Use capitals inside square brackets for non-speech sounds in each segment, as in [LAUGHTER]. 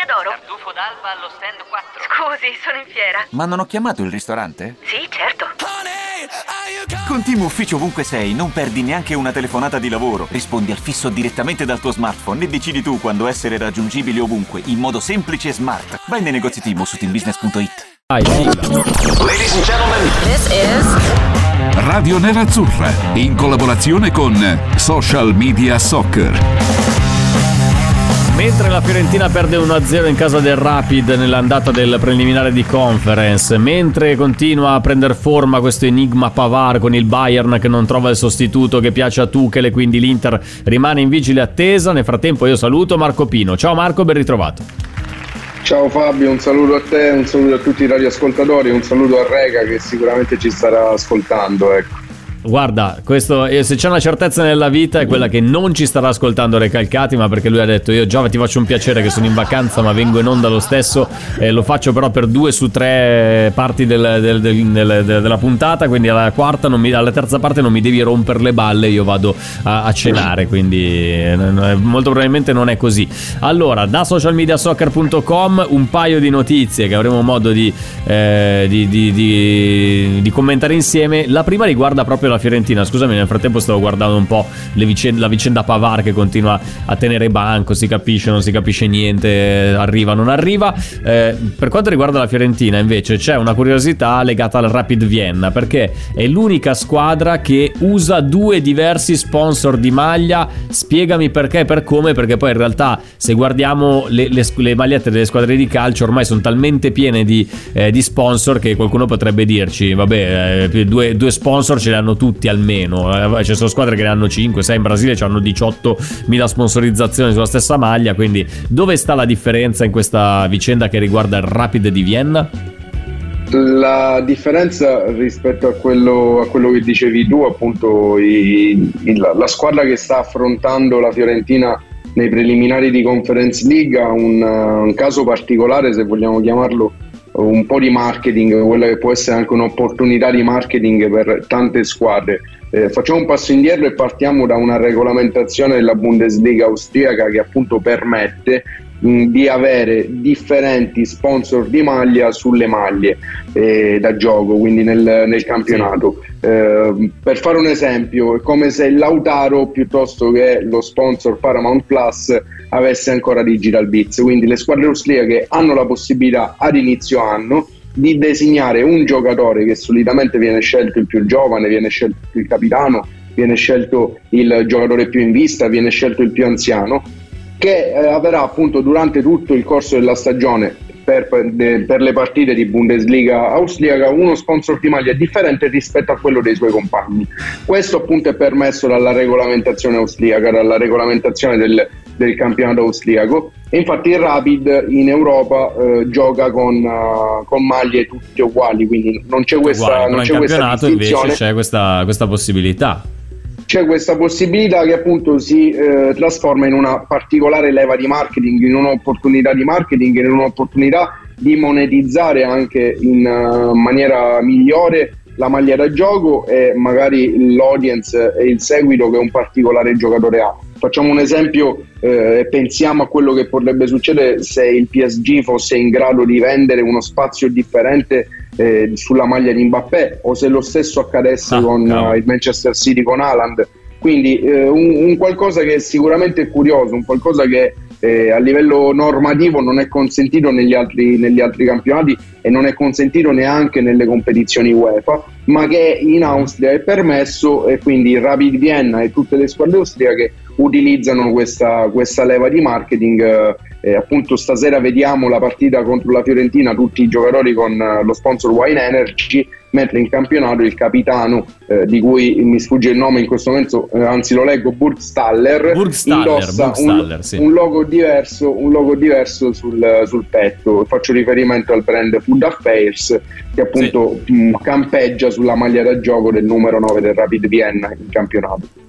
Osteria d'Oro. Tartufo d'alba allo stand 4. Scusi, sono in fiera. Ma non ho chiamato il ristorante? Sì, certo. Con Team Ufficio ovunque sei, non perdi neanche una telefonata di lavoro. Rispondi al fisso direttamente dal tuo smartphone e decidi tu quando essere raggiungibile ovunque, in modo semplice e smart. Vai nei negozi Team su teambusiness.it. Ladies and gentlemen, This is Radio Nerazzurra in collaborazione con Social Media Soccer. Mentre la Fiorentina perde 1-0 in casa del Rapid nell'andata del preliminare di conference, mentre continua a prendere forma questo enigma Pavar con il Bayern che non trova il sostituto che piace a Tuchel e quindi l'Inter rimane in vigile attesa, nel frattempo io saluto Marco Pino. Ciao Marco, ben ritrovato. Ciao Fabio, un saluto a te, un saluto a tutti i radioascoltatori, un saluto a Rega che sicuramente ci starà ascoltando. Ecco. Guarda, questo, eh, se c'è una certezza nella vita è quella che non ci starà ascoltando Recalcati, ma perché lui ha detto io Giova ti faccio un piacere che sono in vacanza ma vengo in onda lo stesso, eh, lo faccio però per due su tre parti del- del- del- del- del- della puntata, quindi alla quarta, mi- alla terza parte non mi devi rompere le balle, io vado a, a cenare, quindi eh, molto probabilmente non è così. Allora, da socialmediasoccer.com un paio di notizie che avremo modo di, eh, di- di- di commentare insieme. La prima riguarda proprio la Fiorentina. Scusami, nel frattempo stavo guardando un po' le vicende- la vicenda Pavar che continua a tenere banco, si capisce, non si capisce niente, arriva, non arriva. Eh, per quanto riguarda la Fiorentina, invece, c'è una curiosità legata al Rapid Vienna, perché è l'unica squadra che usa due diversi sponsor di maglia. Spiegami perché per come, perché poi in realtà se guardiamo le, le- le magliette delle squadre di calcio ormai sono talmente piene di, eh, di sponsor che qualcuno potrebbe dirci, vabbè, eh, due, due sponsor ce li hanno tutti almeno, eh, ci sono squadre che ne hanno 5, 6 in Brasile hanno 18.000 sponsorizzazioni sulla stessa maglia, quindi dove sta la differenza in questa vicenda che riguarda il Rapid di Vienna? La differenza rispetto a quello, a quello che dicevi tu, appunto, i- il- la squadra che sta affrontando la Fiorentina nei preliminari di Conference League ha un, un caso particolare, se vogliamo chiamarlo un po' di marketing, quella che può essere anche un'opportunità di marketing per tante squadre. Eh, facciamo un passo indietro e partiamo da una regolamentazione della Bundesliga austriaca che appunto permette mh, di avere differenti sponsor di maglia sulle maglie eh, da gioco, quindi nel, nel campionato. Eh, per fare un esempio, è come se Lautaro piuttosto che lo sponsor Paramount Plus avesse ancora Digital Bits, quindi le squadre austriache hanno la possibilità ad inizio anno di designare un giocatore che solitamente viene scelto il più giovane, viene scelto il capitano, viene scelto il giocatore più in vista, viene scelto il più anziano, che eh, avrà appunto durante tutto il corso della stagione per, per- le partite di Bundesliga austriaca uno sponsor di maglia differente rispetto a quello dei suoi compagni. Questo appunto è permesso dalla regolamentazione austriaca, dalla regolamentazione del, del campionato austriaco e infatti il Rapid in Europa eh, gioca con, eh, con maglie tutte uguali, quindi non c'è questa, Uguale, però non c'è questa campionato invece c'è questa, questa possibilità. c'è questa possibilità che appunto si eh, trasforma in una particolare leva di marketing, in un'opportunità di marketing, in un'opportunità di monetizzare anche in eh, maniera migliore la maglia da gioco e magari l'audience e il seguito che un particolare giocatore ha. Facciamo un esempio eh, e pensiamo a quello che potrebbe succedere se il PSG fosse in grado di vendere uno spazio differente eh, sulla maglia di Mbappé o se lo stesso accadesse Ah, con cavolo. eh, il Manchester City con Haaland. Quindi eh, un, un qualcosa che sicuramente è curioso, un qualcosa che eh, a livello normativo non è consentito negli altri, negli altri campionati e non è consentito neanche nelle competizioni UEFA, ma che in Austria è permesso e quindi il Rapid Vienna e tutte le squadre austriache utilizzano questa, questa leva di marketing. eh, e appunto stasera vediamo la partita contro la Fiorentina, tutti i giocatori con eh, lo sponsor Wine Energy, mentre in campionato il capitano, eh, di cui mi sfugge il nome in questo momento, eh, anzi lo leggo, Burgstaller, Burgstaller, indossa Burgstaller, un, sì. un logo diverso, un logo diverso sul, sul petto. Faccio riferimento al brand Food Affairs che appunto mh, campeggia sulla maglia da gioco del numero 9 del Rapid Vienna in campionato.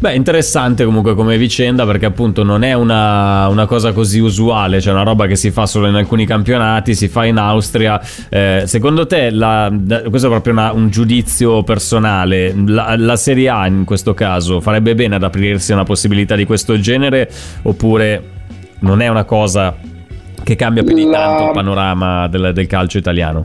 Beh, interessante comunque come vicenda perché appunto non è una, una cosa così usuale, cioè una roba che si fa solo in alcuni campionati, si fa in Austria. Eh, secondo te, la- questo è proprio una- un giudizio personale, la, la Serie A in questo caso farebbe bene ad aprirsi a una possibilità di questo genere oppure non è una cosa che cambia più di tanto il panorama del, del calcio italiano.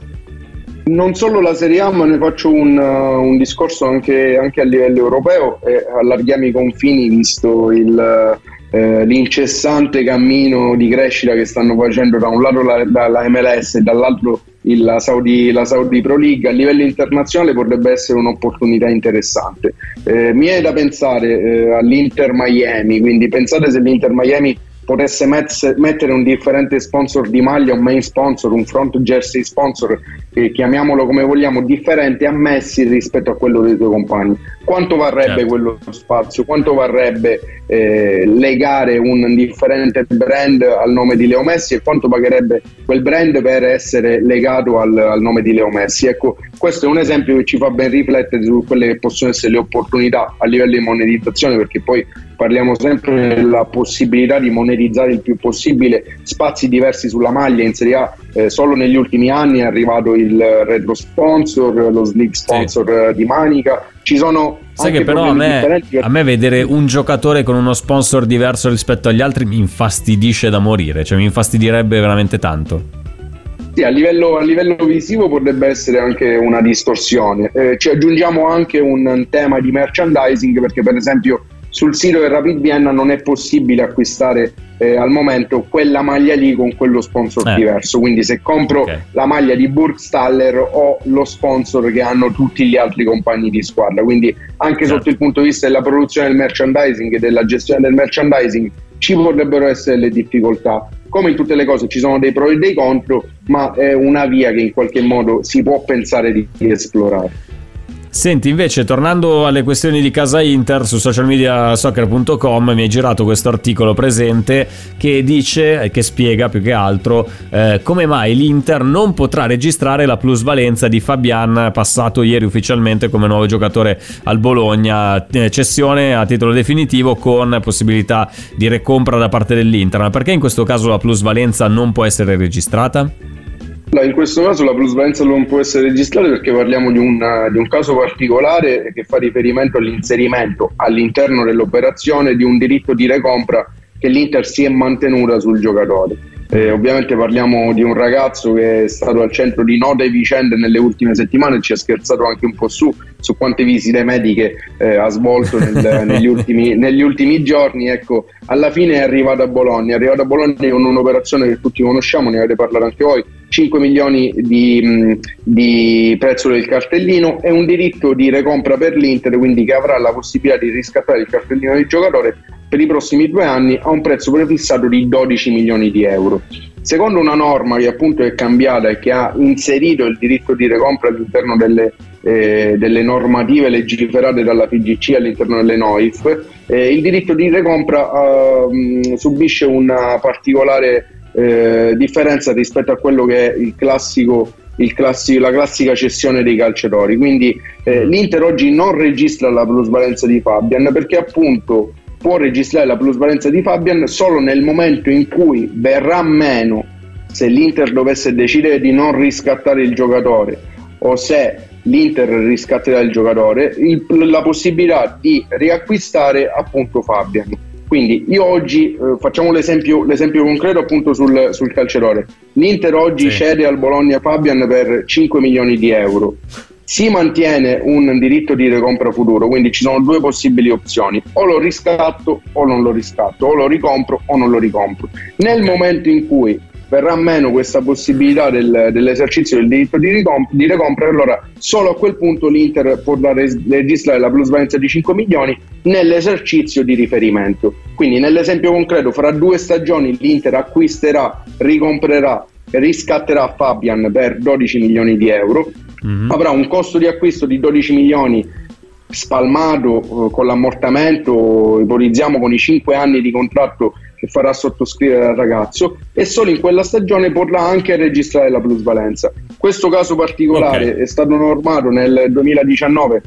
Non solo la Serie A, ma ne faccio un, uh, un discorso anche, anche a livello europeo e allarghiamo i confini visto il, eh, l'incessante cammino di crescita che stanno facendo da un lato la, la- la MLS e dall'altro il- la, Saudi, la Saudi Pro League. A livello internazionale potrebbe essere un'opportunità interessante. Eh, mi è da pensare eh, all'Inter Miami, quindi pensate se l'Inter Miami potesse mettere un differente sponsor di maglia, un main sponsor, un front jersey sponsor, eh, chiamiamolo come vogliamo, differente a Messi rispetto a quello dei tuoi compagni. Quanto varrebbe Certo. quello spazio? Quanto varrebbe eh, legare un differente brand al nome di Leo Messi e quanto pagherebbe quel brand per essere legato al, al nome di Leo Messi? Ecco, questo è un esempio che ci fa ben riflettere su quelle che possono essere le opportunità a livello di monetizzazione, perché poi parliamo sempre della possibilità di monetizzare il più possibile spazi diversi sulla maglia in Serie A. Eh, solo negli ultimi anni è arrivato il retro sponsor, lo sneak sponsor eh, di Manica. Ci sono Sai che però a me, a me vedere un giocatore con uno sponsor diverso rispetto agli altri mi infastidisce da morire, cioè mi infastidirebbe veramente tanto. Sì, a livello, a livello visivo potrebbe essere anche una distorsione. Eh, ci aggiungiamo anche un tema di merchandising perché per esempio sul sito del Rapid Vienna non è possibile acquistare eh, al momento quella maglia lì con quello sponsor Eh. diverso. Quindi se compro Ok. la maglia di Burgstaller ho lo sponsor che hanno tutti gli altri compagni di squadra. Quindi anche Certo. sotto il punto di vista della produzione del merchandising e della gestione del merchandising ci potrebbero essere le difficoltà. Come in tutte le cose ci sono dei pro e dei contro, ma è una via che in qualche modo si può pensare di, di esplorare. Senti, invece, tornando alle questioni di casa Inter, su socialmediasoccer.com mi hai girato questo articolo presente che dice, che spiega più che altro, eh, come mai l'Inter non potrà registrare la plusvalenza di Fabian, passato ieri ufficialmente come nuovo giocatore al Bologna, eh, cessione a titolo definitivo con possibilità di recompra da parte dell'Inter. Ma perché in questo caso la plusvalenza non può essere registrata? In questo caso la plusvalenza non può essere registrata perché parliamo di un, di un caso particolare che fa riferimento all'inserimento all'interno dell'operazione di un diritto di recompra che l'Inter si è mantenuta sul giocatore. Eh, ovviamente parliamo di un ragazzo che è stato al centro di note vicende nelle ultime settimane, ci ha scherzato anche un po' su, su quante visite mediche eh, ha svolto nel- [LAUGHS] negli, ultimi, negli ultimi giorni. Ecco, alla fine è arrivato a Bologna, è arrivato a Bologna con un'operazione che tutti conosciamo, ne avete parlato anche voi, 5 milioni di, di prezzo del cartellino e un diritto di recompra per l'Inter, quindi che avrà la possibilità di riscattare il cartellino del giocatore per i prossimi due anni a un prezzo prefissato di 12 milioni di euro. Secondo una norma che appunto è cambiata e che ha inserito il diritto di recompra all'interno delle, eh, delle normative legiferate dalla FIGC all'interno delle NOIF, eh, il diritto di recompra eh, subisce una particolare eh, differenza rispetto a quello che è il classico, il classi- la classica cessione dei calciatori. Quindi eh, l'Inter oggi non registra la plusvalenza di Fabian perché appunto può registrare la plusvalenza di Fabian solo nel momento in cui verrà meno se l'Inter dovesse decidere di non riscattare il giocatore o se l'Inter riscatterà il giocatore, il- la possibilità di riacquistare appunto Fabian. Quindi io oggi eh, facciamo l'esempio, l'esempio concreto appunto sul, sul calciatore. L'Inter oggi Sì. cede al Bologna Fabian per 5 milioni di euro. Si mantiene un diritto di recompra futuro, quindi ci sono due possibili opzioni: o lo riscatto o non lo riscatto, o lo ricompro o non lo ricompro. Nel Ok. momento in cui verrà meno questa possibilità del- dell'esercizio del diritto di, ricom- di recompra, allora solo a quel punto l'Inter potrà res- registrare la plusvalenza di 5 milioni nell'esercizio di riferimento. Quindi nell'esempio concreto, fra due stagioni l'Inter acquisterà, ricomprerà riscatterà Fabian per 12 milioni di euro, Mhm. avrà un costo di acquisto di 12 milioni spalmato eh, con l'ammortamento, ipotizziamo con i 5 anni di contratto che farà sottoscrivere al ragazzo e solo in quella stagione potrà anche registrare la plusvalenza. Questo caso particolare Ok. è stato normato nel 2019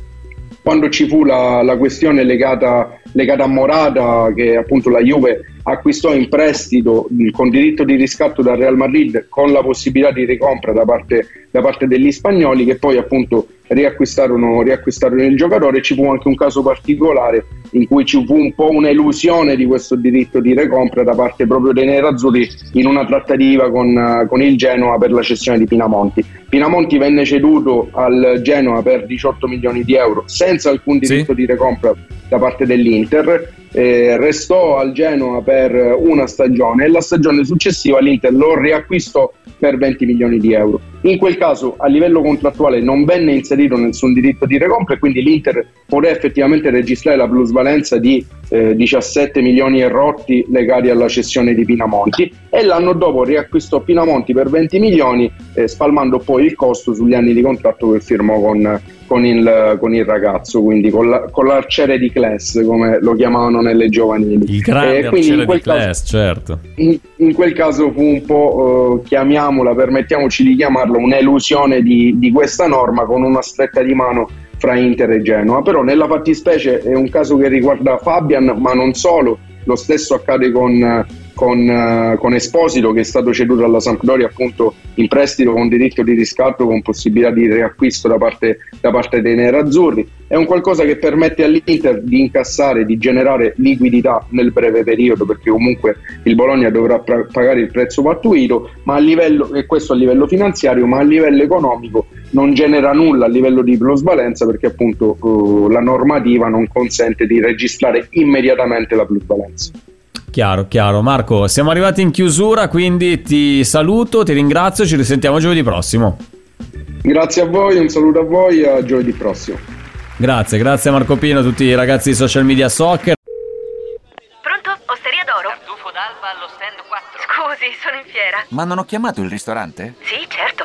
quando ci fu la, la questione legata, legata a Morata che appunto la Juve acquistò in prestito con diritto di riscatto dal Real Madrid con la possibilità di ricompra da parte, da parte degli spagnoli che poi appunto riacquistarono, riacquistarono il giocatore. Ci fu anche un caso particolare in cui ci fu un po' un'elusione di questo diritto di recompra da parte proprio dei nerazzurri in una trattativa con, con, il Genoa per la cessione di Pinamonti. Pinamonti venne ceduto al Genoa per 18 milioni di euro senza alcun diritto sì. di recompra da parte dell'Inter. Eh, restò al Genoa per una stagione e la stagione successiva l'Inter lo riacquistò per 20 milioni di euro. In quel caso a livello contrattuale non venne inserito nessun diritto di recompra e quindi l'Inter poté effettivamente registrare la plusvalenza di eh, 17 milioni e rotti legati alla cessione di Pinamonti e l'anno dopo riacquistò Pinamonti per 20 milioni eh, spalmando poi il costo sugli anni di contratto che firmò con, con, il, con il, ragazzo, quindi con, la, con, l'arciere di class come lo chiamavano nelle giovanili. Il grande eh, arciere di class, certo. In, in, quel caso fu un po', eh, chiamiamola, permettiamoci di chiamarla, un'elusione di, di questa norma con una stretta di mano fra Inter e Genoa, però nella fattispecie è un caso che riguarda Fabian, ma non solo, lo stesso accade con con, uh, con, Esposito che è stato ceduto alla Sampdoria appunto in prestito con diritto di riscatto con possibilità di riacquisto da parte, da parte dei nerazzurri. È un qualcosa che permette all'Inter di incassare, di generare liquidità nel breve periodo perché comunque il Bologna dovrà pagare il prezzo pattuito ma a livello, e questo a livello finanziario ma a livello economico non genera nulla a livello di plusvalenza perché appunto uh, la normativa non consente di registrare immediatamente la plusvalenza. Chiaro, chiaro. Marco, siamo arrivati in chiusura, quindi ti saluto, ti ringrazio, ci risentiamo giovedì prossimo. Grazie a voi, un saluto a voi e a giovedì prossimo. Grazie, grazie a Marco Pino, a tutti i ragazzi di social media soccer. Pronto? Osteria d'oro? Tartufo d'alba allo stand 4. Scusi, sono in fiera. Ma non ho chiamato il ristorante? Sì, certo.